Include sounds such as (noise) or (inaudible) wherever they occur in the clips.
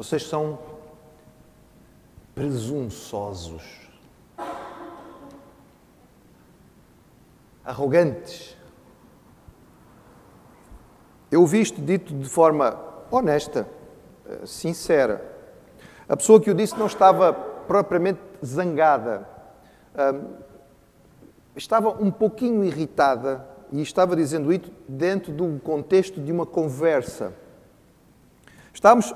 Vocês são presunçosos, arrogantes. Eu ouvi isto dito de forma honesta, eh, sincera. A pessoa que o disse não estava propriamente zangada, estava um pouquinho irritada e estava dizendo isso dentro do contexto de uma conversa. Estávamos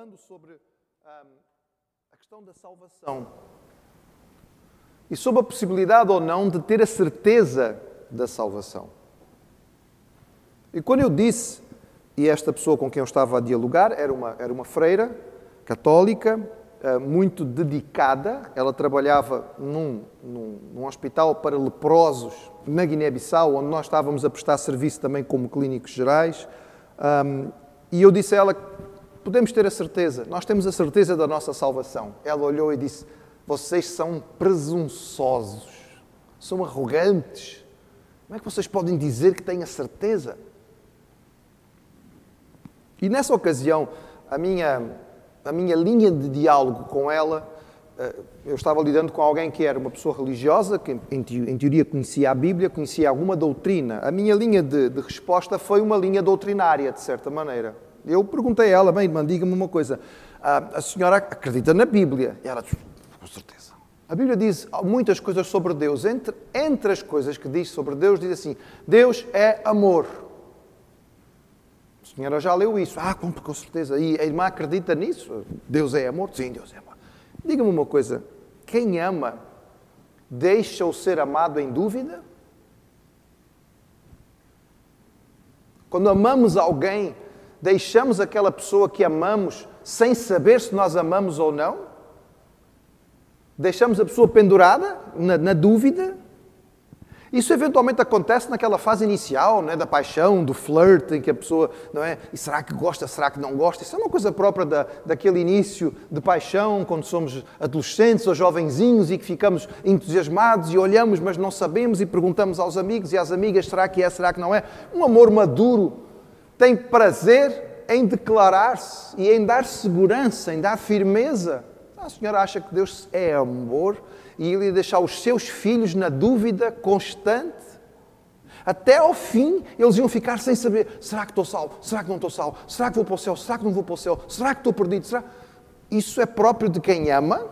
falando sobre a questão da salvação e sobre a possibilidade ou não de ter a certeza da salvação. E quando eu disse, e esta pessoa com quem eu estava a dialogar era uma, era uma freira católica, eh, muito dedicada. Ela trabalhava num, num, num hospital para leprosos na Guiné-Bissau, onde nós estávamos a prestar serviço também como clínicos gerais. Um, e eu disse a ela: podemos ter a certeza, nós temos a certeza da nossa salvação. Ela olhou e disse: vocês são presunçosos, são arrogantes. Como é que vocês podem dizer que têm a certeza? E nessa ocasião, a minha a minha linha de diálogo com ela, eh, eu estava lidando com alguém que era uma pessoa religiosa, que em teoria conhecia a Bíblia, conhecia alguma doutrina. A minha linha de, de resposta foi uma linha doutrinária, de certa maneira. Eu perguntei a ela, bem, irmã, diga-me uma coisa, a senhora acredita na Bíblia? E ela com certeza. A Bíblia diz muitas coisas sobre Deus. Entre, entre as coisas que diz sobre Deus, diz assim: Deus é amor senhora já leu isso. Ah, com, com certeza. E a irmã acredita nisso? Deus é amor? Sim, Deus é amor. Diga-me uma coisa: quem ama deixa o ser amado em dúvida? Quando amamos alguém, deixamos aquela pessoa que amamos sem saber se nós amamos ou não? Deixamos a pessoa pendurada na, na dúvida? Isso eventualmente acontece naquela fase inicial, não é, da paixão, do flirt, em que a pessoa, não é, e será que gosta, será que não gosta? Isso é uma coisa própria da, daquele início de paixão, quando somos adolescentes ou jovenzinhos e que ficamos entusiasmados e olhamos, mas não sabemos e perguntamos aos amigos e às amigas, será que é, será que não é? Um amor maduro tem prazer em declarar-se e em dar segurança, em dar firmeza. A senhora acha que Deus é amor? e ele ia deixar os seus filhos na dúvida constante. Até ao fim, eles iam ficar sem saber: será que estou salvo? Será que não estou salvo? Será que vou para o céu? Será que não vou para o céu? Será que estou perdido? Será? Isso é próprio de quem ama.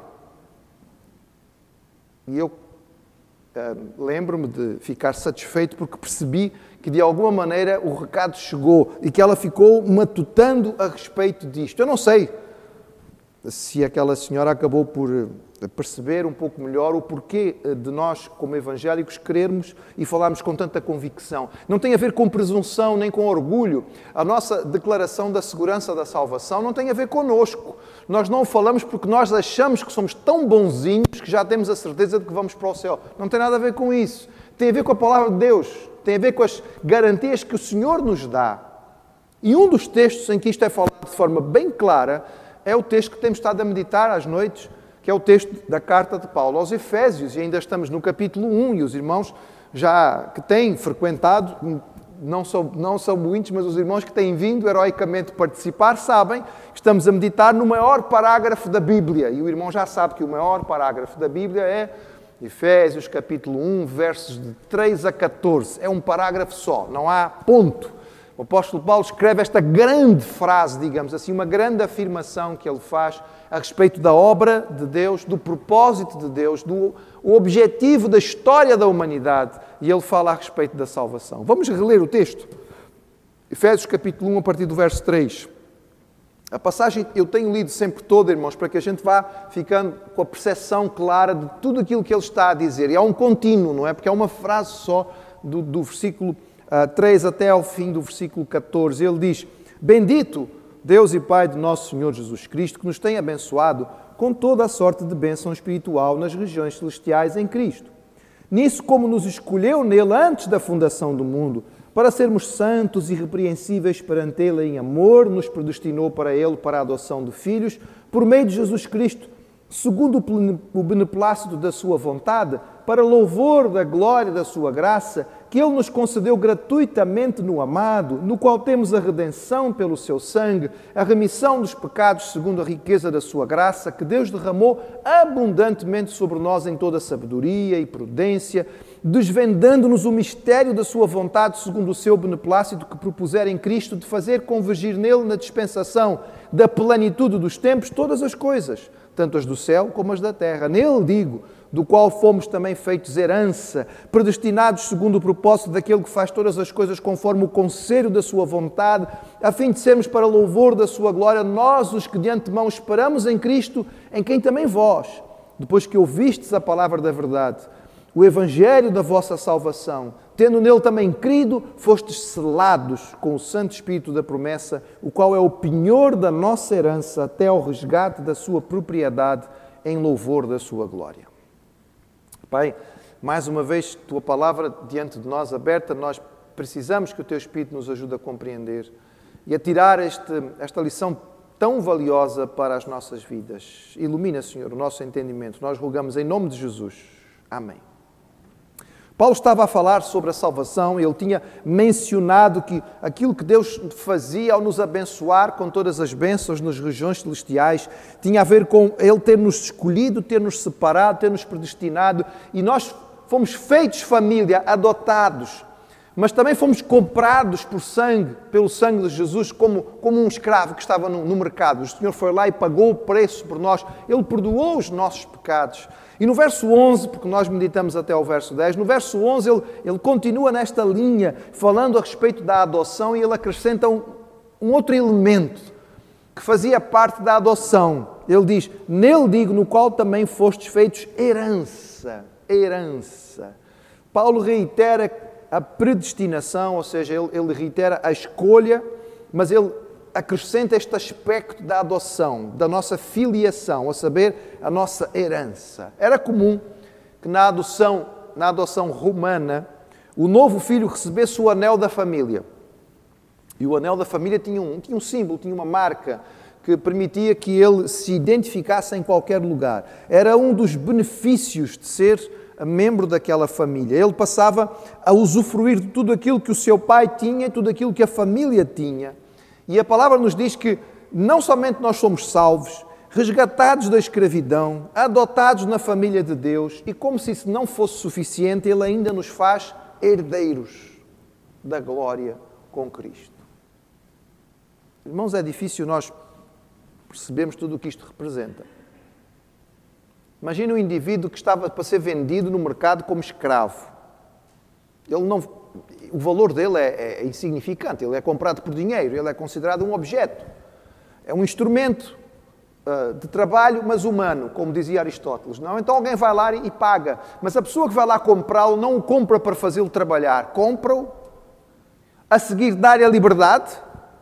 E eu uh, lembro-me de ficar satisfeito porque percebi que de alguma maneira o recado chegou e que ela ficou matutando a respeito disto. Eu não sei se aquela senhora acabou por perceber um pouco melhor o porquê eh, de nós, como evangélicos, querermos e falarmos com tanta convicção. Não tem a ver com presunção nem com orgulho. A nossa declaração da segurança da salvação não tem a ver conosco. Nós não falamos porque nós achamos que somos tão bonzinhos que já temos a certeza de que vamos para o céu. Não tem nada a ver com isso. Tem a ver com a palavra de Deus. Tem a ver com as garantias que o Senhor nos dá. E um dos textos em que isto é falado de forma bem clara é o texto que temos estado a meditar às noites que é o texto da carta de Paulo aos Efésios, e ainda estamos no capítulo 1, e os irmãos já que têm frequentado, não são, não são muitos, mas os irmãos que têm vindo heroicamente participar sabem que estamos a meditar no maior parágrafo da Bíblia, e o irmão já sabe que o maior parágrafo da Bíblia é Efésios capítulo 1, versos de 3 a 14. É um parágrafo só, não há ponto. O apóstolo Paulo escreve esta grande frase, digamos assim, uma grande afirmação que ele faz a respeito da obra de Deus, do propósito de Deus, do objetivo da história da humanidade, e ele fala a respeito da salvação. Vamos reler o texto. Efésios capítulo 1, a partir do verso 3. A passagem eu tenho lido sempre toda, irmãos, para que a gente vá ficando com a percepção clara de tudo aquilo que ele está a dizer. E há um contínuo, não é? Porque é uma frase só do, do versículo uh, ah, 3 até ao fim do versículo 14. Ele diz: Bendito Deus e Pai de nosso Senhor Jesus Cristo, que nos tem abençoado com toda a sorte de bênção espiritual nas regiões celestiais em Cristo. Nisso, como nos escolheu nele antes da fundação do mundo, para sermos santos e irrepreensíveis perante Ele em amor, nos predestinou para Ele para a adoção de filhos, por meio de Jesus Cristo, segundo o beneplácito da sua vontade, para louvor da glória da sua graça, que ele nos concedeu gratuitamente no amado, no qual temos a redenção pelo seu sangue, a remissão dos pecados segundo a riqueza da sua graça, que Deus derramou abundantemente sobre nós em toda sabedoria e prudência, desvendando-nos o mistério da sua vontade segundo o seu beneplácito que propusera em Cristo de fazer convergir nele na dispensação da plenitude dos tempos todas as coisas tanto as do céu como as da terra. Nele digo, do qual fomos também feitos herança, predestinados segundo o propósito daquele que faz todas as coisas conforme o conselho da sua vontade, a fim de sermos para louvor da sua glória, nós os que de antemão esperamos em Cristo, em quem também vós, depois que ouvistes a palavra da verdade, o evangelho da vossa salvação, tendo nele também crido, fostes selados com o Santo Espírito da promessa, o qual é o penhor da nossa herança até ao resgate da sua propriedade em louvor da sua glória. Pai, mais uma vez, tua palavra diante de nós aberta, nós precisamos que o teu Espírito nos ajude a compreender e a tirar este, esta lição tão valiosa para as nossas vidas. Ilumina, Senhor, o nosso entendimento. Nós rogamos em nome de Jesus. Amém. Paulo estava a falar sobre a salvação, ele tinha mencionado que aquilo que Deus fazia ao nos abençoar com todas as bênçãos nas regiões celestiais tinha a ver com ele ter nos escolhido, ter nos separado, ter nos predestinado e nós fomos feitos família, adotados, mas também fomos comprados por sangue, pelo sangue de Jesus, como, como um escravo que estava no, no mercado. O Senhor foi lá e pagou o preço por nós, ele perdoou os nossos pecados. E no verso 11, porque nós meditamos até o verso 10, no verso 11 ele, ele continua nesta linha, falando a respeito da adoção e ele acrescenta um, um outro elemento que fazia parte da adoção. Ele diz: Nele digo, no qual também fostes feitos herança. Herança. Paulo reitera a predestinação, ou seja, ele, ele reitera a escolha, mas ele acrescenta este aspecto da adoção, da nossa filiação, a saber, a nossa herança. Era comum que na adoção, na adoção romana, o novo filho recebesse o anel da família. E o anel da família tinha um, tinha um símbolo, tinha uma marca que permitia que ele se identificasse em qualquer lugar. Era um dos benefícios de ser membro daquela família. Ele passava a usufruir de tudo aquilo que o seu pai tinha tudo aquilo que a família tinha. E a palavra nos diz que não somente nós somos salvos, resgatados da escravidão, adotados na família de Deus, e como se isso não fosse suficiente, Ele ainda nos faz herdeiros da glória com Cristo. Irmãos, é difícil nós percebermos tudo o que isto representa. Imagina um indivíduo que estava para ser vendido no mercado como escravo. Ele não, o valor dele é, é, insignificante, ele é comprado por dinheiro, ele é considerado um objeto. É um instrumento uh, de trabalho, mas humano, como dizia Aristóteles. Não? Então alguém vai lá e paga, mas a pessoa que vai lá comprá-lo não o compra para fazê-lo trabalhar, compra-o a seguir dar-lhe a liberdade,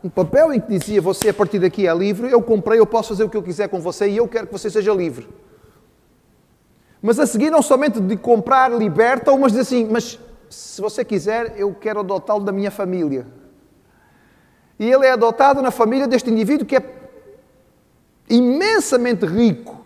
um papel em que dizia você a partir daqui é livre, eu comprei, eu posso fazer o que eu quiser com você e eu quero que você seja livre. Mas a seguir não somente de comprar liberta-o, mas diz assim, mas se você quiser, eu quero adotá-lo da minha família. E ele é adotado na família deste indivíduo que é imensamente rico.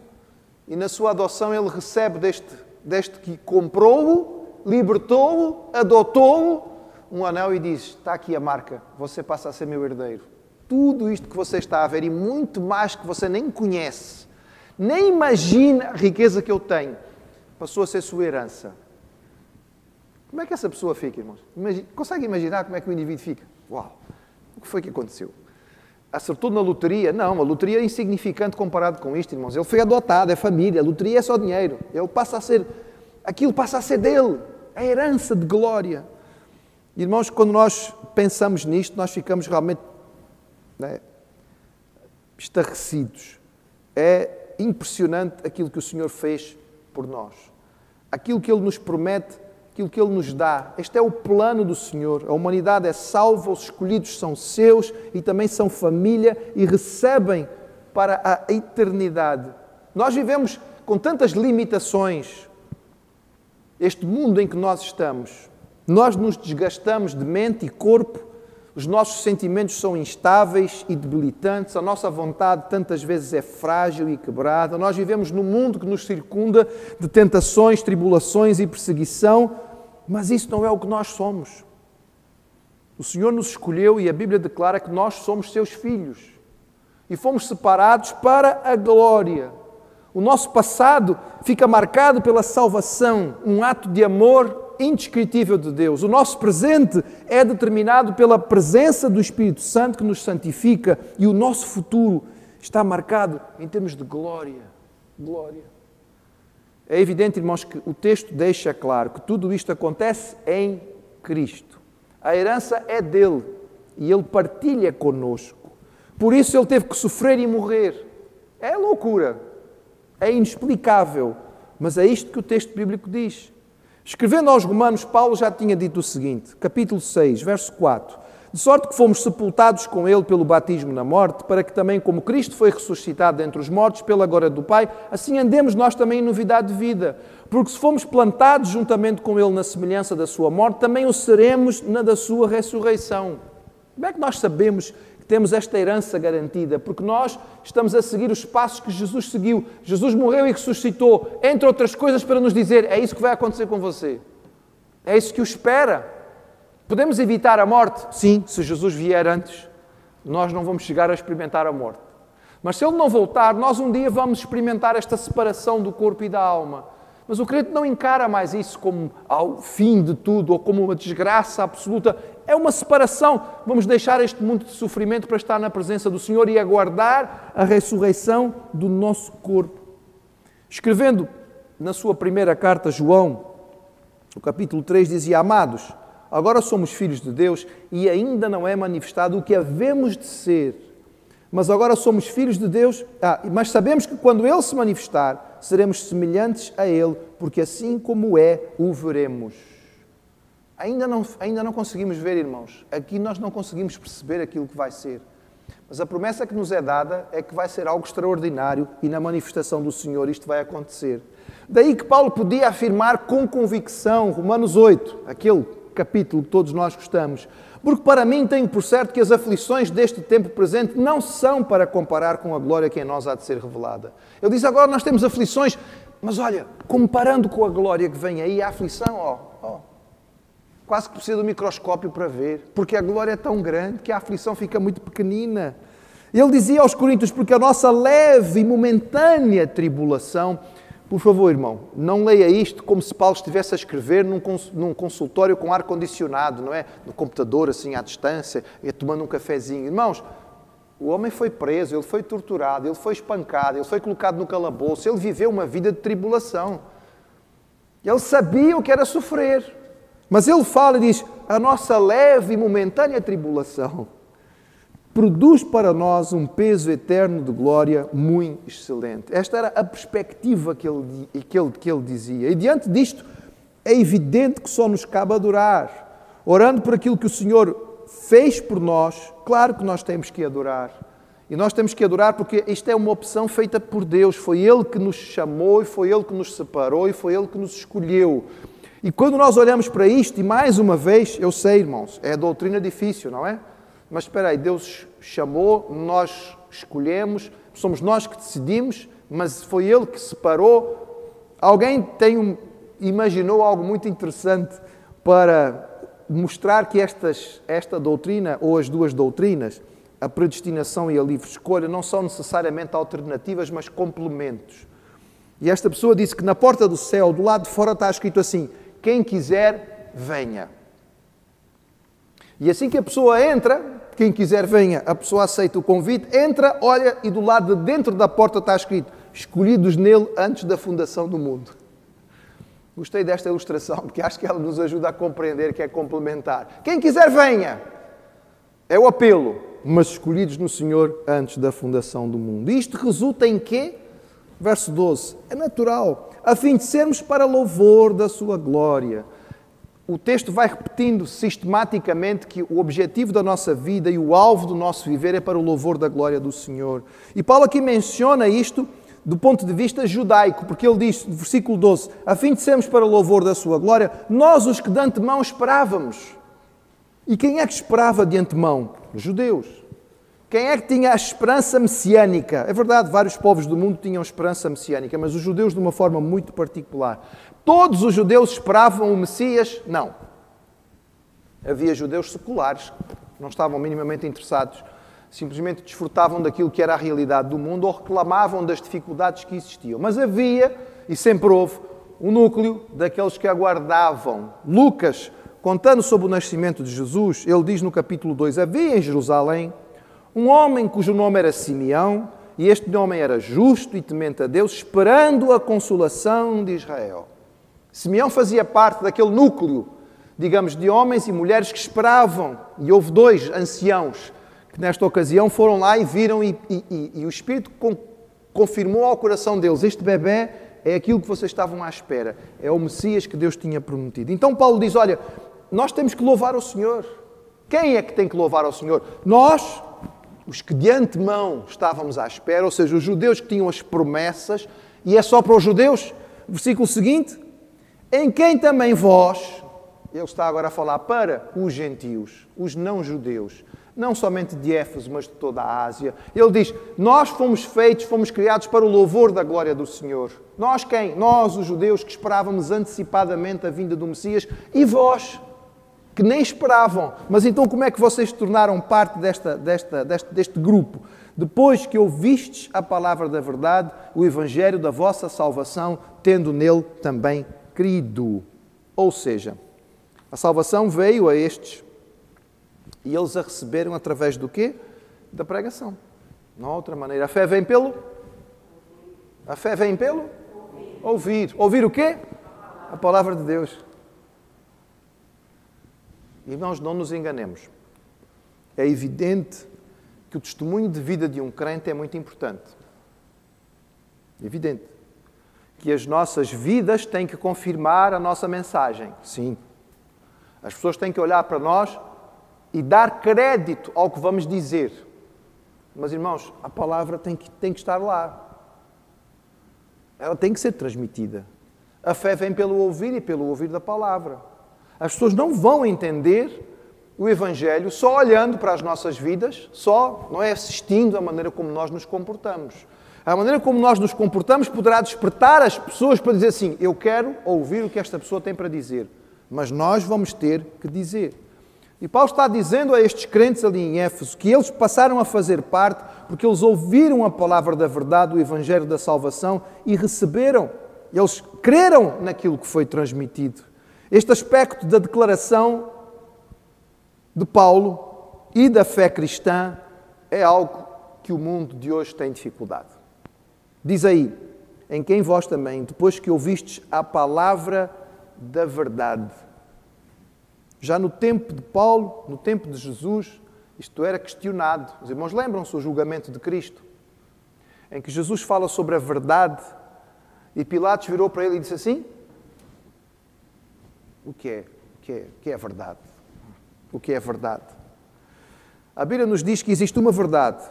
E na sua adoção ele recebe deste, deste que comprou-o, libertou-o, adotou-o, um anel e diz: Está aqui a marca, você passa a ser meu herdeiro. Tudo isto que você está a ver e muito mais que você nem conhece, nem imagina a riqueza que eu tenho, passou a ser sua herança. Como é que essa pessoa fica, irmãos? Imagina, consegue imaginar como é que o indivíduo fica? Uau! O que foi que aconteceu? Acertou na loteria? Não, a loteria é insignificante comparado com isto, irmãos. Ele foi adotado, é família, a loteria é só dinheiro. Ele passa a ser, aquilo passa a ser dele, a herança de glória. Irmãos, quando nós pensamos nisto, nós ficamos realmente né, estarrecidos. É impressionante aquilo que o Senhor fez por nós. Aquilo que Ele nos promete aquilo que Ele nos dá. Este é o plano do Senhor. A humanidade é salva, os escolhidos são seus e também são família e recebem para a eternidade. Nós vivemos com tantas limitações, este mundo em que nós estamos. Nós nos desgastamos de mente e corpo, os nossos sentimentos são instáveis e debilitantes, a nossa vontade tantas vezes é frágil e quebrada. Nós vivemos num mundo que nos circunda de tentações, tribulações e perseguição, mas isso não é o que nós somos. O Senhor nos escolheu e a Bíblia declara que nós somos seus filhos e fomos separados para a glória. O nosso passado fica marcado pela salvação, um ato de amor indescritível de Deus. O nosso presente é determinado pela presença do Espírito Santo que nos santifica e o nosso futuro está marcado em termos de glória. Glória. É evidente, irmãos, que o texto deixa claro que tudo isto acontece em Cristo. A herança é dele e ele partilha conosco. Por isso ele teve que sofrer e morrer. É loucura, é inexplicável, mas é isto que o texto bíblico diz. Escrevendo aos Romanos, Paulo já tinha dito o seguinte, capítulo 6, verso 4: De sorte que fomos sepultados com ele pelo batismo na morte, para que também, como Cristo foi ressuscitado dentre os mortos pela glória do Pai, assim andemos nós também em novidade de vida. Porque se fomos plantados juntamente com ele na semelhança da sua morte, também o seremos na da sua ressurreição. Como é que nós sabemos temos esta herança garantida, porque nós estamos a seguir os passos que Jesus seguiu. Jesus morreu e ressuscitou, entre outras coisas, para nos dizer: é isso que vai acontecer com você. É isso que o espera. Podemos evitar a morte? Sim, se Jesus vier antes, nós não vamos chegar a experimentar a morte. Mas se ele não voltar, nós um dia vamos experimentar esta separação do corpo e da alma. Mas o crente não encara mais isso como ao fim de tudo ou como uma desgraça absoluta. É uma separação. Vamos deixar este mundo de sofrimento para estar na presença do Senhor e aguardar a ressurreição do nosso corpo. Escrevendo na sua primeira carta, João, no capítulo 3, dizia: Amados, agora somos filhos de Deus e ainda não é manifestado o que havemos de ser. Mas agora somos filhos de Deus, ah, mas sabemos que quando Ele se manifestar, seremos semelhantes a Ele, porque assim como é, o veremos. Ainda não, ainda não conseguimos ver, irmãos. Aqui nós não conseguimos perceber aquilo que vai ser. Mas a promessa que nos é dada é que vai ser algo extraordinário e na manifestação do Senhor isto vai acontecer. Daí que Paulo podia afirmar com convicção, Romanos 8, aquele capítulo que todos nós gostamos, porque para mim tenho por certo que as aflições deste tempo presente não são para comparar com a glória que em nós há de ser revelada. Ele diz agora nós temos aflições, mas olha, comparando com a glória que vem aí, a aflição, ó, quase que precisa do microscópio para ver, porque a glória é tão grande que a aflição fica muito pequenina. Ele dizia aos Coríntios, porque a nossa leve e momentânea tribulação. Por favor, irmão, não leia isto como se Paulo estivesse a escrever num consultório com ar-condicionado, não é? No computador, assim, à distância, e tomando um cafezinho. Irmãos, o homem foi preso, ele foi torturado, ele foi espancado, ele foi colocado no calabouço, ele viveu uma vida de tribulação. Ele sabia o que era sofrer. Mas ele fala e diz: a nossa leve e momentânea tribulação produz para nós um peso eterno de glória muito excelente. Esta era a perspectiva que ele, que ele, que ele dizia. E diante disto, é evidente que só nos cabe adorar, orando por aquilo que o Senhor fez por nós. Claro que nós temos que adorar. E nós temos que adorar porque isto é uma opção feita por Deus. Foi Ele que nos chamou, e foi Ele que nos separou, e foi Ele que nos escolheu. E quando nós olhamos para isto, e mais uma vez, eu sei, irmãos, é doutrina difícil, não é? Mas espera aí, Deus chamou, nós escolhemos, somos nós que decidimos, mas foi Ele que separou. Alguém tem um, imaginou algo muito interessante para mostrar que estas, esta doutrina, ou as duas doutrinas, a predestinação e a livre escolha, não são necessariamente alternativas, mas complementos. E esta pessoa disse que na porta do céu, do lado de fora, está escrito assim: quem quiser, venha. E assim que a pessoa entra, quem quiser venha, a pessoa aceita o convite, entra, olha e do lado de dentro da porta está escrito: escolhidos nele antes da fundação do mundo. Gostei desta ilustração porque acho que ela nos ajuda a compreender que é complementar. Quem quiser venha. É o apelo, mas escolhidos no Senhor antes da fundação do mundo. Isto resulta em quê? Verso 12. É natural a fim de sermos para louvor da sua glória. O texto vai repetindo sistematicamente que o objetivo da nossa vida e o alvo do nosso viver é para o louvor da glória do Senhor. E Paulo aqui menciona isto do ponto de vista judaico, porque ele diz, no versículo 12: a fim de sermos para o louvor da sua glória, nós os que de antemão esperávamos. E quem é que esperava de antemão? Judeus. Quem é que tinha a esperança messiânica? É verdade, vários povos do mundo tinham esperança messiânica, mas os judeus de uma forma muito particular. Todos os judeus esperavam o Messias? Não. Havia judeus seculares, que não estavam minimamente interessados, simplesmente desfrutavam daquilo que era a realidade do mundo ou reclamavam das dificuldades que existiam. Mas havia, e sempre houve, um núcleo daqueles que aguardavam. Lucas, contando sobre o nascimento de Jesus, ele diz no capítulo 2: Havia em Jerusalém um homem cujo nome era Simeão, e este homem era justo e temente a Deus, esperando a consolação de Israel. Simeão fazia parte daquele núcleo, digamos, de homens e mulheres que esperavam, e houve dois anciãos que nesta ocasião foram lá e viram, e, e, e o Espírito confirmou ao coração deles: este bebê é aquilo que vocês estavam à espera, é o Messias que Deus tinha prometido. Então Paulo diz: Olha, nós temos que louvar o Senhor. Quem é que tem que louvar ao Senhor? Nós, os que de antemão estávamos à espera, ou seja, os judeus que tinham as promessas, e é só para os judeus. Versículo seguinte: Em quem também vós, ele está agora a falar para os gentios, os não-judeus, não somente de Éfeso, mas de toda a Ásia. Ele diz: Nós fomos feitos, fomos criados para o louvor da glória do Senhor. Nós quem? Nós, os judeus, que esperávamos antecipadamente a vinda do Messias, e vós, que nem esperavam. Mas então, como é que vocês se tornaram parte desta, desta, deste, deste grupo? Depois que ouvistes a palavra da verdade, o evangelho da vossa salvação, tendo nele também crido. Ou seja, a salvação veio a estes e eles a receberam através do quê? Da pregação. Não há outra maneira. A fé vem pelo? A fé vem pelo? Ouvir. Ouvir, Ouvir o quê? A palavra de Deus. Irmãos, não nos enganemos. É evidente que o testemunho de vida de um crente é muito importante. Evidente. Que as nossas vidas têm que confirmar a nossa mensagem. Sim. As pessoas têm que olhar para nós e dar crédito ao que vamos dizer. Mas, irmãos, a palavra tem que, tem que estar lá. Ela tem que ser transmitida. A fé vem pelo ouvir e pelo ouvir da palavra. As pessoas não vão entender o Evangelho só olhando para as nossas vidas, só não é assistindo à maneira como nós nos comportamos. A maneira como nós nos comportamos poderá despertar as pessoas para dizer assim: Eu quero ouvir o que esta pessoa tem para dizer. Mas nós vamos ter que dizer. E Paulo está dizendo a estes crentes ali em Éfeso que eles passaram a fazer parte porque eles ouviram a palavra da verdade, o Evangelho da salvação e receberam. Eles creram naquilo que foi transmitido. Este aspecto da declaração de Paulo e da fé cristã é algo que o mundo de hoje tem dificuldade. Diz aí, em quem vós também, depois que ouvistes a palavra da verdade, já no tempo de Paulo, no tempo de Jesus, isto era questionado. Os irmãos lembram-se do julgamento de Cristo, em que Jesus fala sobre a verdade e Pilatos virou para ele e disse assim: O que é? O que é, o que é verdade? O que é verdade? A Bíblia nos diz que existe uma verdade,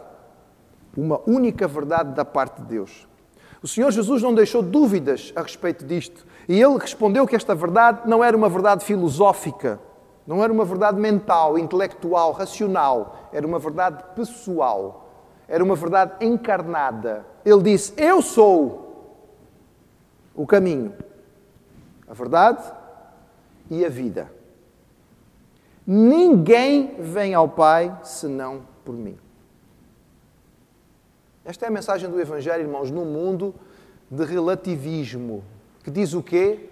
uma única verdade da parte de Deus. O Senhor Jesus não deixou dúvidas a respeito disto. E ele respondeu que esta verdade não era uma verdade filosófica, não era uma verdade mental, intelectual, racional, era uma verdade pessoal, era uma verdade encarnada. Ele disse: Eu sou o caminho, a verdade e a vida. Ninguém vem ao Pai senão por mim. Esta é a mensagem do Evangelho, irmãos, num mundo de relativismo, que diz o quê?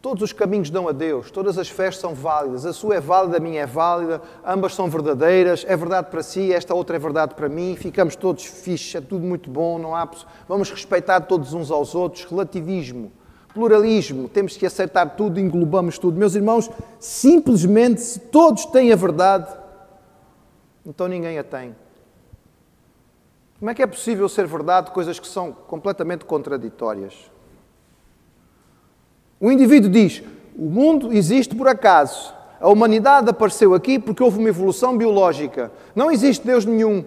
Todos os caminhos dão a Deus, todas as fés são válidas, a sua é válida, a minha é válida, ambas são verdadeiras, é verdade para si, esta outra é verdade para mim, ficamos todos fixos, é tudo muito bom, não há. Vamos respeitar todos uns aos outros, relativismo, pluralismo, temos que aceitar tudo, englobamos tudo. Meus irmãos, simplesmente, se todos têm a verdade, então ninguém a tem. Como é que é possível ser verdade coisas que são completamente contraditórias? O indivíduo diz: o mundo existe por acaso. A humanidade apareceu aqui porque houve uma evolução biológica. Não existe Deus nenhum.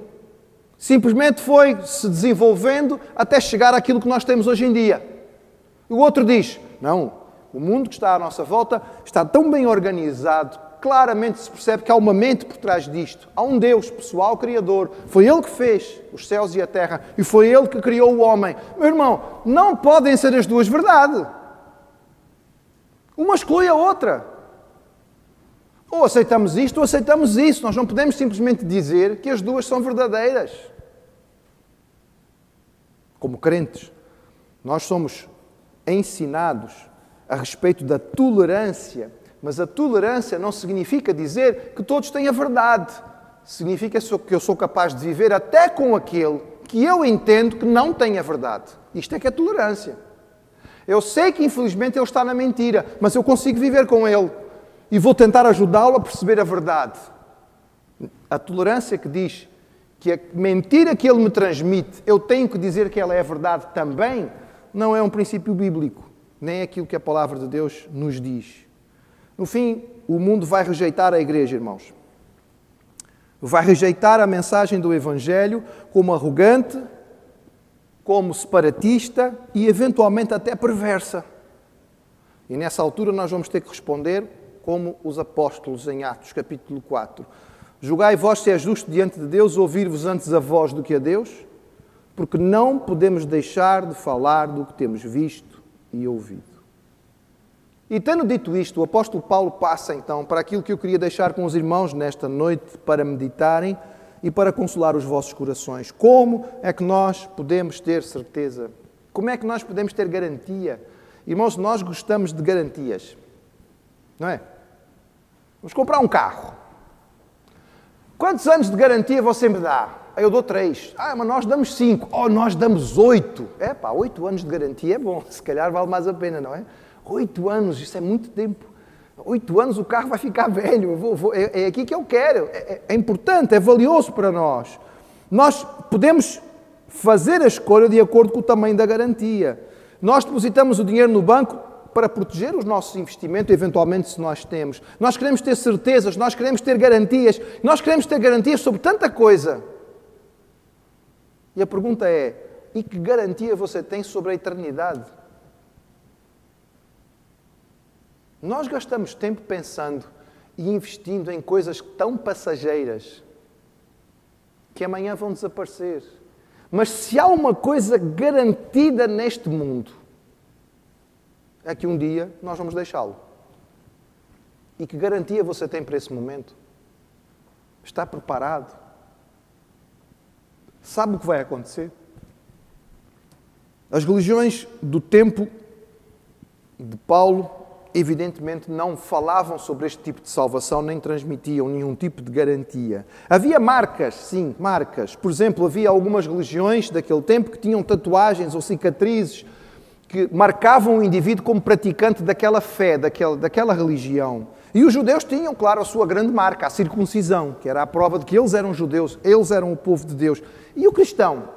Simplesmente foi se desenvolvendo até chegar àquilo que nós temos hoje em dia. O outro diz: não, O mundo que está à nossa volta está tão bem organizado, claramente se percebe que há uma mente por trás disto. Há um Deus pessoal, Criador. Foi Ele que fez os céus e a terra e foi Ele que criou o homem. Meu irmão, não podem ser as duas verdade. Uma exclui a outra. Ou aceitamos isto ou aceitamos isso. Nós não podemos simplesmente dizer que as duas são verdadeiras. Como crentes, nós somos ensinados a respeito da tolerância, mas a tolerância não significa dizer que todos têm a verdade. Significa que eu sou capaz de viver até com aquele que eu entendo que não tem a verdade. Isto é que é tolerância. Eu sei que infelizmente ele está na mentira, mas eu consigo viver com ele e vou tentar ajudá-lo a perceber a verdade. A tolerância que diz que a mentira que ele me transmite, eu tenho que dizer que ela é verdade também, não é um princípio bíblico, nem é aquilo que a palavra de Deus nos diz. No fim, o mundo vai rejeitar a igreja, irmãos. Vai rejeitar a mensagem do Evangelho como arrogante, como separatista e eventualmente até perversa. E nessa altura nós vamos ter que responder como os apóstolos em Atos capítulo 4. Julgai vós se é justo diante de Deus ouvir-vos antes a voz do que a Deus, porque não podemos deixar de falar do que temos visto e ouvido. E tendo dito isto, o apóstolo Paulo passa então para aquilo que eu queria deixar com os irmãos nesta noite para meditarem e para consolar os vossos corações. Como é que nós podemos ter certeza? Como é que nós podemos ter garantia? Irmãos, nós gostamos de garantias, não é? Vamos comprar um carro. Quantos anos de garantia você me dá? Eu dou três. Ah, mas nós damos cinco. Oh, nós damos oito. É pá, oito anos de garantia é bom. (laughs) Se calhar vale mais a pena, não é? Oito anos, isso é muito tempo. Oito anos o carro vai ficar (laughs) velho. Vou, vou, é, é, aqui que eu quero. É, é, é importante, é valioso para nós. Nós podemos fazer a escolha de acordo com o tamanho da garantia. Nós depositamos o dinheiro no banco para proteger os nossos investimentos, eventualmente, se nós temos. Nós queremos ter certezas, nós queremos ter garantias, nós queremos ter garantias sobre tanta coisa. E a pergunta é: e que garantia você tem sobre a eternidade? Nós gastamos tempo pensando e investindo em coisas tão passageiras que amanhã vão desaparecer. Mas se há uma coisa garantida neste mundo, é que um dia nós vamos deixá-lo. E que garantia você tem para esse momento? Está preparado? Sabe o que vai acontecer? As religiões do tempo de Paulo, evidentemente, não falavam sobre este tipo de salvação, nem transmitiam nenhum tipo de garantia. Havia marcas, sim, marcas. Por exemplo, havia algumas religiões daquele tempo que tinham tatuagens ou cicatrizes que marcavam o indivíduo como praticante daquela fé, daquela, daquela religião. E os judeus tinham, claro, a sua grande marca, a circuncisão, que era a prova de que eles eram judeus, eles eram o povo de Deus. E o cristão?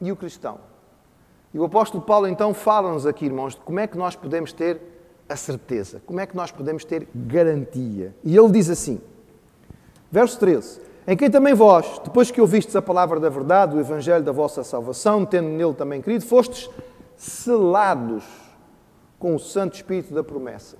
E o cristão? E o apóstolo Paulo então fala-nos aqui, irmãos, de como é que nós podemos ter a certeza, como é que nós podemos ter garantia. E ele diz assim, verso 13: Em quem também vós, depois que ouvistes a palavra da verdade, o evangelho da vossa salvação, tendo nele também querido, fostes selados com o Santo Espírito da promessa,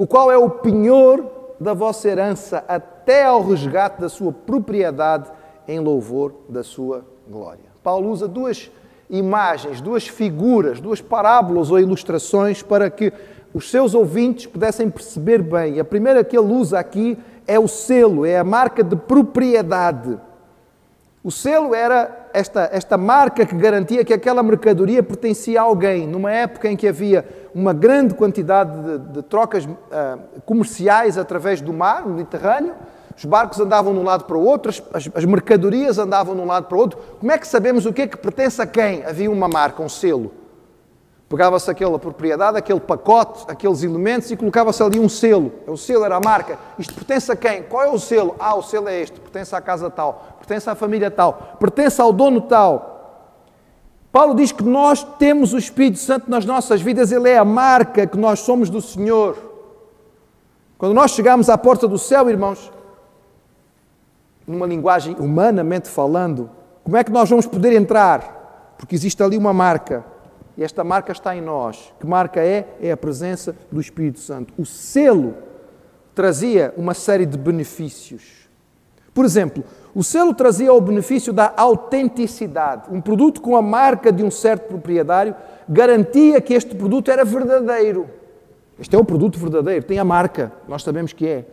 o qual é o penhor da vossa herança até ao resgate da sua propriedade em louvor da sua glória. Paulo usa duas imagens, duas figuras, duas parábolas ou ilustrações para que os seus ouvintes pudessem perceber bem. A primeira que ele usa aqui é o selo, é a marca de propriedade. O selo era esta, esta marca que garantia que aquela mercadoria pertencia a alguém, numa época em que havia uma grande quantidade de, de trocas uh, comerciais através do mar, no Mediterrâneo, os barcos andavam de um lado para o outro, as, as mercadorias andavam de um lado para o outro. Como é que sabemos o que é que pertence a quem? Havia uma marca, um selo. Pegava-se aquela propriedade, aquele pacote, aqueles elementos e colocava-se ali um selo. O selo era a marca. Isto pertence a quem? Qual é o selo? Ah, o selo é este, pertence à casa tal, pertence à família tal, pertence ao dono tal. Paulo diz que nós temos o Espírito Santo nas nossas vidas, ele é a marca que nós somos do Senhor. Quando nós chegamos à porta do céu, irmãos, numa linguagem humanamente falando, como é que nós vamos poder entrar? Porque existe ali uma marca E esta marca está em nós. Que marca é? É a presença do Espírito Santo. O selo trazia uma série de benefícios. Por exemplo, o selo trazia o benefício da autenticidade. Um produto com a marca de um certo proprietário garantia que este produto era verdadeiro. Este é o produto verdadeiro, tem a marca, nós sabemos que é.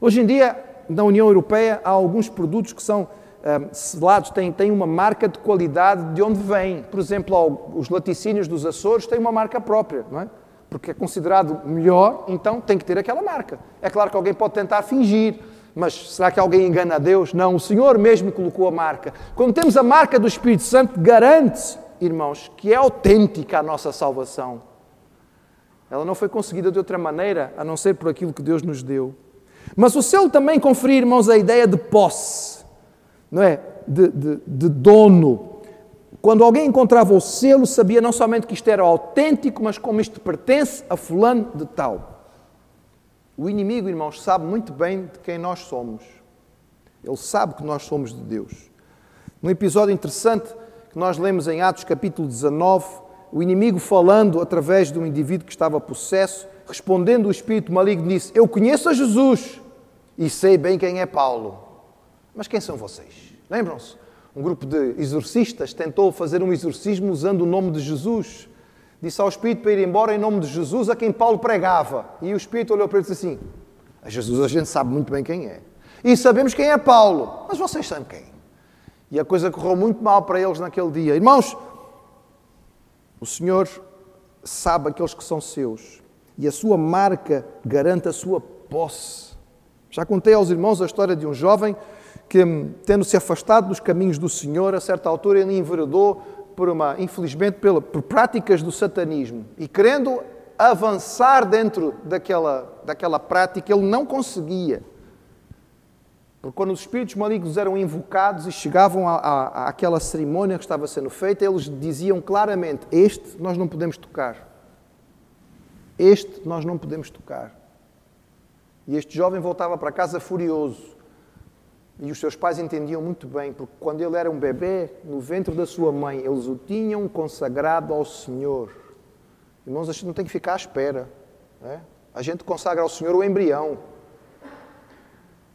Hoje em dia, na União Europeia, há alguns produtos que são um, selados, têm, têm uma marca de qualidade de onde vêm. Por exemplo, os laticínios dos Açores têm uma marca própria, não é? Porque é considerado melhor, então tem que ter aquela marca. É claro que alguém pode tentar fingir, mas será que alguém engana a Deus? Não, o Senhor mesmo colocou a marca. Quando temos a marca do Espírito Santo, garante, irmãos, que é autêntica a nossa salvação. Ela não foi conseguida de outra maneira, a não ser por aquilo que Deus nos deu. Mas o selo também conferia, irmãos, a ideia de posse, não é? De, de, de dono. Quando alguém encontrava o selo, sabia não somente que isto era autêntico, mas como isto pertence a fulano de tal. O inimigo, irmãos, sabe muito bem de quem nós somos. Ele sabe que nós somos de Deus. Num episódio interessante que nós lemos em Atos capítulo 19, o inimigo falando através de um indivíduo que estava possesso, respondendo o espírito maligno, disse: Eu conheço a Jesus e sei bem quem é Paulo. Mas quem são vocês? Lembram-se? Um grupo de exorcistas tentou fazer um exorcismo usando o nome de Jesus disse ao Espírito para ir embora em nome de Jesus, a quem Paulo pregava. E o Espírito olhou para ele e disse assim: A Jesus a gente sabe muito bem quem é. E sabemos quem é Paulo, mas vocês sabem quem? E a coisa correu muito mal para eles naquele dia. Irmãos, o Senhor sabe aqueles que são seus e a sua marca garante a sua posse. Já contei aos irmãos a história de um jovem que, tendo se afastado dos caminhos do Senhor, a certa altura ele enveredou por uma, infelizmente, pela, por práticas do satanismo e querendo avançar dentro daquela, daquela prática, ele não conseguia. Porque quando os espíritos malignos eram invocados e chegavam à, àquela cerimônia que estava sendo feita, eles diziam claramente: Este nós não podemos tocar. Este nós não podemos tocar. E este jovem voltava para casa furioso. E os seus pais entendiam muito bem, porque quando ele era um bebê, no ventre da sua mãe, eles o tinham consagrado ao Senhor. Irmãos, a gente não tem que ficar à espera. Né? A gente consagra ao Senhor o embrião.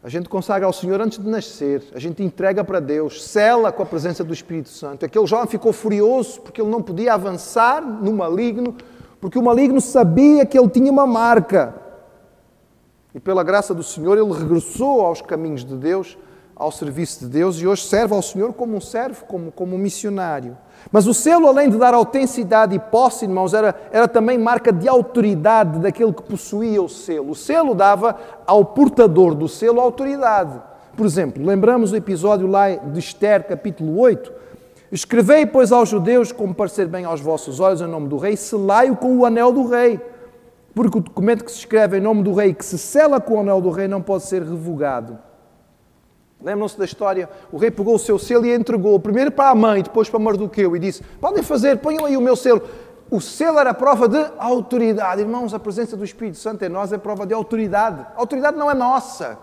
A gente consagra ao Senhor antes de nascer. A gente entrega para Deus, cela com a presença do Espírito Santo. Aquele jovem ficou furioso porque ele não podia avançar no maligno, porque o maligno sabia que ele tinha uma marca. E pela graça do Senhor, ele regressou aos caminhos de Deus ao serviço de Deus e hoje serve ao Senhor como um servo, como, como um missionário. Mas o selo, além de dar autenticidade e posse, irmãos, era, era também marca de autoridade daquele que possuía o selo. O selo dava ao portador do selo autoridade. Por exemplo, lembramos o episódio lá de Esther, capítulo 8. Escrevei, pois, aos judeus, como parecer bem aos vossos olhos, em nome do rei, selai-o com o anel do rei. Porque o documento que se escreve em nome do rei, que se sela com o anel do rei, não pode ser revogado. Lembram-se da história? O rei pegou o seu selo e entregou, primeiro para a mãe, depois para Mardoqueu, e disse: Podem fazer, ponham aí o meu selo. O selo era prova de autoridade. Irmãos, a presença do Espírito Santo em nós é prova de autoridade. A autoridade não é nossa.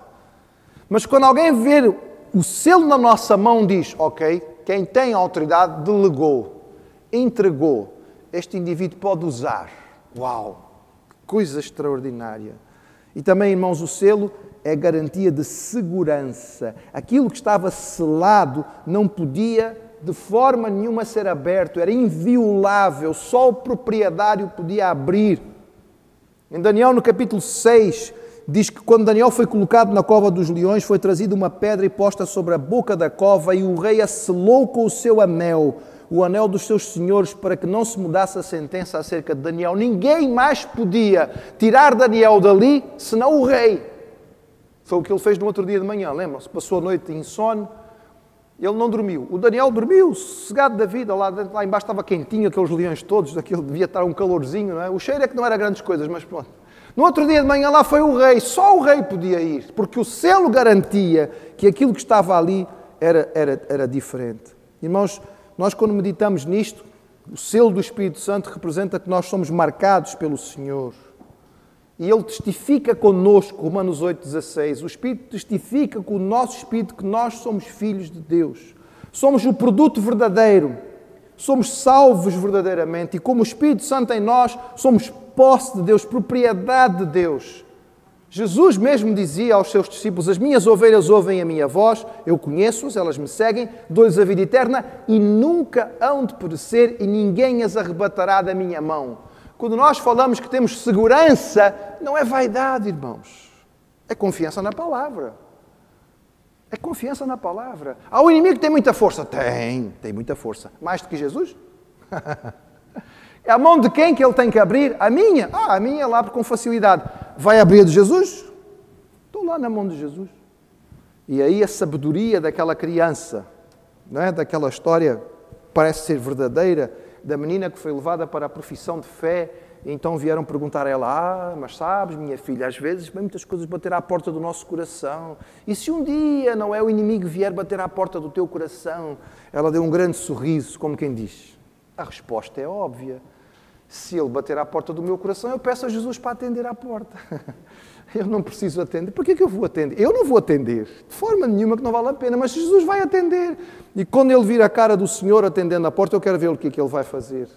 Mas quando alguém vê o selo na nossa mão, diz: Ok, quem tem autoridade delegou, entregou. Este indivíduo pode usar. Uau! Coisa extraordinária. E também, irmãos, o selo é garantia de segurança. Aquilo que estava selado não podia de forma nenhuma ser aberto, era inviolável, só o proprietário podia abrir. Em Daniel, no capítulo 6, diz que quando Daniel foi colocado na cova dos leões, foi trazida uma pedra e posta sobre a boca da cova, e o rei a selou com o seu anel, o anel dos seus senhores, para que não se mudasse a sentença acerca de Daniel. Ninguém mais podia tirar Daniel dali senão o rei. Foi o que ele fez no outro dia de manhã, lembram-se? Passou a noite insone, ele não dormiu. O Daniel dormiu, sossegado da vida, lá, lá embaixo estava quentinho, aqueles leões todos, daquilo devia estar um calorzinho, não é? O cheiro é que não era grandes coisas, mas pronto. No outro dia de manhã lá foi o rei, só o rei podia ir, porque o selo garantia que aquilo que estava ali era, era, era diferente. Irmãos, nós quando meditamos nisto, o selo do Espírito Santo representa que nós somos marcados pelo Senhor. E Ele testifica conosco, Romanos 8,16. O Espírito testifica com o nosso Espírito que nós somos filhos de Deus. Somos o produto verdadeiro. somos salvos verdadeiramente e como o Espírito Santo em nós, somos posse de Deus, propriedade de Deus. Jesus mesmo dizia aos seus discípulos: As minhas ovelhas ouvem a minha voz, eu conheço-as, elas me seguem, dou-lhes a vida eterna e nunca hão de perecer e ninguém as arrebatará da minha mão. Quando nós falamos que temos segurança, não é vaidade, irmãos, é confiança na palavra. É confiança na palavra. Ah, o inimigo tem muita força? Tem, tem muita força. Mais do que Jesus? (laughs) é a mão de quem que ele tem que abrir? A minha? Ah, a minha lá com facilidade. Vai abrir a de Jesus? Estou lá na mão de Jesus. E aí a sabedoria daquela criança, não é? daquela história parece ser verdadeira, da menina que foi levada para a profissão de fé então vieram perguntar a ela: Ah, mas sabes, minha filha, às vezes vem muitas coisas bater à porta do nosso coração. E se um dia não é o inimigo vier bater à porta do teu coração? Ela deu um grande sorriso, como quem diz: A resposta é óbvia. Se ele bater à porta do meu coração, eu peço a Jesus para atender à porta. (laughs) Eu não preciso atender. Por que, eu vou atender? Eu não vou atender. De forma nenhuma que não vale a pena, mas Jesus vai atender. E quando ele vir a cara do Senhor atendendo a porta, eu quero ver o que é que ele vai fazer.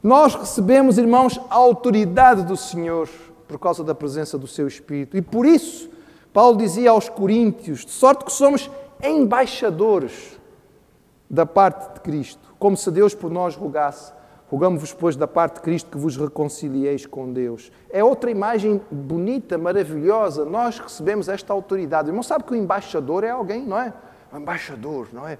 Nós recebemos, irmãos, a autoridade do Senhor por causa da presença do seu Espírito. E por isso, Paulo dizia aos Coríntios: de sorte que somos embaixadores da parte de Cristo, como se Deus por nós rogasse. Rogamos-vos, pois, da parte de Cristo que vos reconcilieis com Deus. É outra imagem bonita, maravilhosa. Nós recebemos esta autoridade. Irmão, sabe que o embaixador é alguém, não é? O embaixador, não é?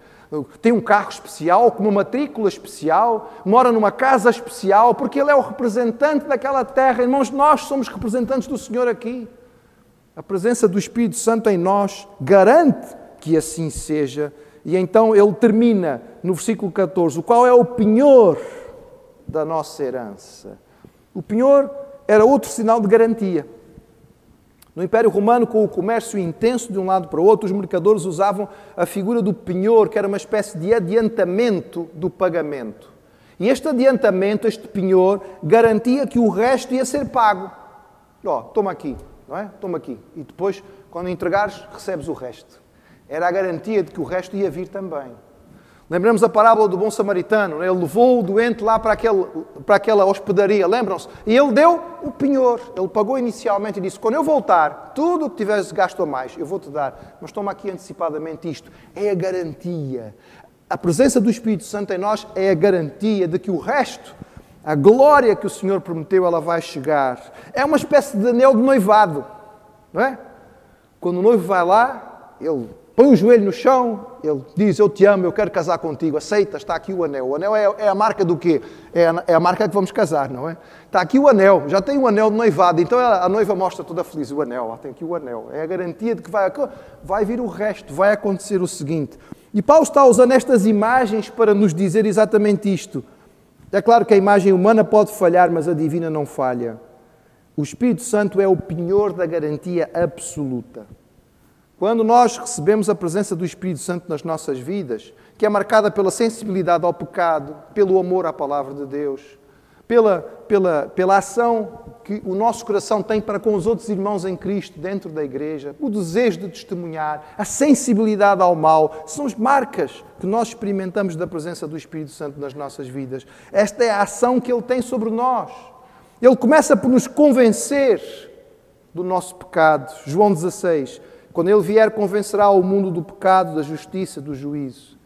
tem um carro especial, com uma matrícula especial, mora numa casa especial, porque ele é o representante daquela terra. Irmãos, nós somos representantes do Senhor aqui. A presença do Espírito Santo em nós garante que assim seja. E então ele termina no versículo 14: o qual é o penhor da nossa herança. O penhor era outro sinal de garantia. No Império Romano, com o comércio intenso de um lado para o outro, os mercadores usavam a figura do penhor, que era uma espécie de adiantamento do pagamento. E este adiantamento, este penhor, garantia que o resto ia ser pago. Ó, oh, toma aqui, não é? Toma aqui. E depois, quando entregares, recebes o resto. Era a garantia de que o resto ia vir também. Lembramos a parábola do bom samaritano. Né? Ele levou o doente lá para, aquele, para aquela hospedaria, lembram-se? E ele deu o penhor. Ele pagou inicialmente e disse: Quando eu voltar, tudo o que tiveres gasto a mais, eu vou-te dar. Mas toma aqui antecipadamente isto. É a garantia. A presença do Espírito Santo em nós é a garantia de que o resto, a glória que o Senhor prometeu, ela vai chegar. É uma espécie de anel de noivado. Não é? Quando o noivo vai lá, ele põe o joelho no chão, ele diz: Eu te amo, eu quero casar contigo, aceita, está aqui o anel. O anel é, é a marca do quê? É a, é a, marca que vamos casar, não é? Está aqui o anel, já tem o anel de noivado, então a, a noiva mostra toda feliz: o anel, tem aqui o anel. É a garantia de que vai, vai vir o resto, vai acontecer o seguinte. E Paulo está usando estas imagens para nos dizer exatamente isto. É claro que a imagem humana pode falhar, mas a divina não falha. O Espírito Santo é o penhor da garantia absoluta. Quando nós recebemos a presença do Espírito Santo nas nossas vidas, que é marcada pela sensibilidade ao pecado, pelo amor à palavra de Deus, pela, pela, pela ação que o nosso coração tem para com os outros irmãos em Cristo dentro da igreja, o desejo de testemunhar, a sensibilidade ao mal, são as marcas que nós experimentamos da presença do Espírito Santo nas nossas vidas. Esta é a ação que ele tem sobre nós. Ele começa por nos convencer do nosso pecado. João 16 quando ele vier, convencerá o mundo do pecado, da justiça, do juízo.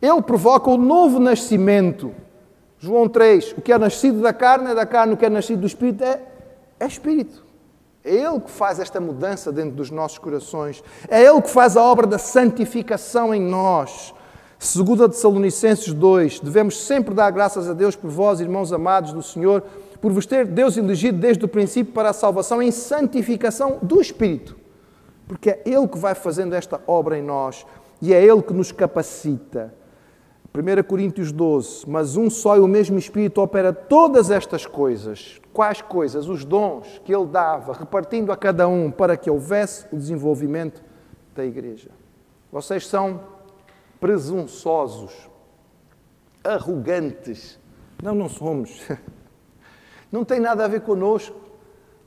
Ele provoca o novo nascimento. João 3, o que é nascido da carne é da carne, o que é nascido do Espírito é, é Espírito. É Ele que faz esta mudança dentro dos nossos corações. É Ele que faz a obra da santificação em nós. Segunda de Salonicenses 2, devemos sempre dar graças a Deus por vós, irmãos amados do Senhor, por vos ter Deus elegido desde o princípio para a salvação em santificação do Espírito porque é Ele que vai fazendo esta obra em nós e é Ele que nos capacita. 1 Coríntios 12, mas um só e o mesmo Espírito opera todas estas coisas. Quais coisas? Os dons que Ele dava, repartindo a cada um para que houvesse o desenvolvimento da igreja. Vocês são presunçosos, arrogantes. Não, não somos. (laughs) Não tem nada a ver conosco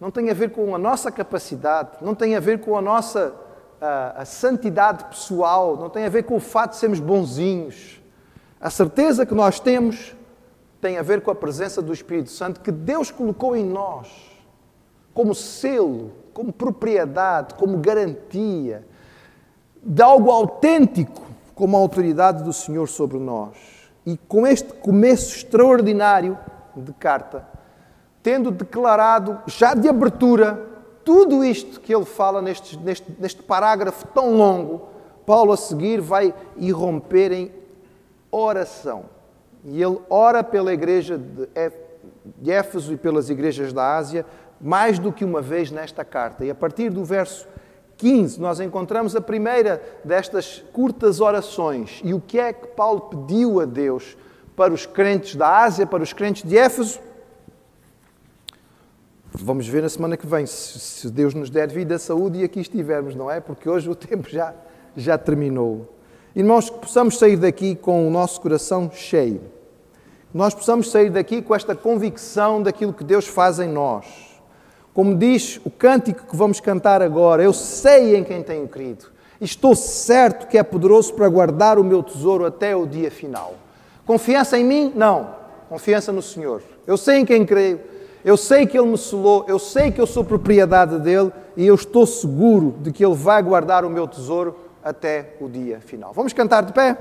não tem a ver com a nossa capacidade, não tem a ver com a nossa a, a santidade pessoal, não tem a ver com o fato de sermos bonzinhos. A certeza que nós temos tem a ver com a presença do Espírito Santo que Deus colocou em nós, como selo, como propriedade, como garantia de algo autêntico, como a autoridade do Senhor sobre nós. E com este começo extraordinário de carta, tendo declarado já de abertura tudo isto que ele fala neste, neste, neste parágrafo tão longo, Paulo a seguir vai irromper em oração. E ele ora pela igreja de Éfeso e pelas igrejas da Ásia mais do que uma vez nesta carta. E a partir do verso 15, nós encontramos a primeira destas curtas orações. E o que é que Paulo pediu a Deus para os crentes da Ásia, para os crentes de Éfeso? Vamos ver na semana que vem, se Deus nos der vida, saúde e aqui estivermos, não é? Porque hoje o (laughs) tempo já, já terminou. Irmãos, que possamos sair daqui com o nosso coração cheio. Nós possamos sair daqui com esta convicção daquilo que Deus faz em nós. Como diz o cântico que vamos cantar agora, eu sei em quem tenho crido. Estou certo que é poderoso para guardar o meu tesouro até o dia final. Confiança em mim? Não. Confiança no Senhor. Eu sei em quem creio. Eu sei que Ele me selou. Eu sei que eu sou propriedade dele. E eu estou seguro de que Ele vai guardar o meu tesouro até o dia final. Vamos cantar de pé?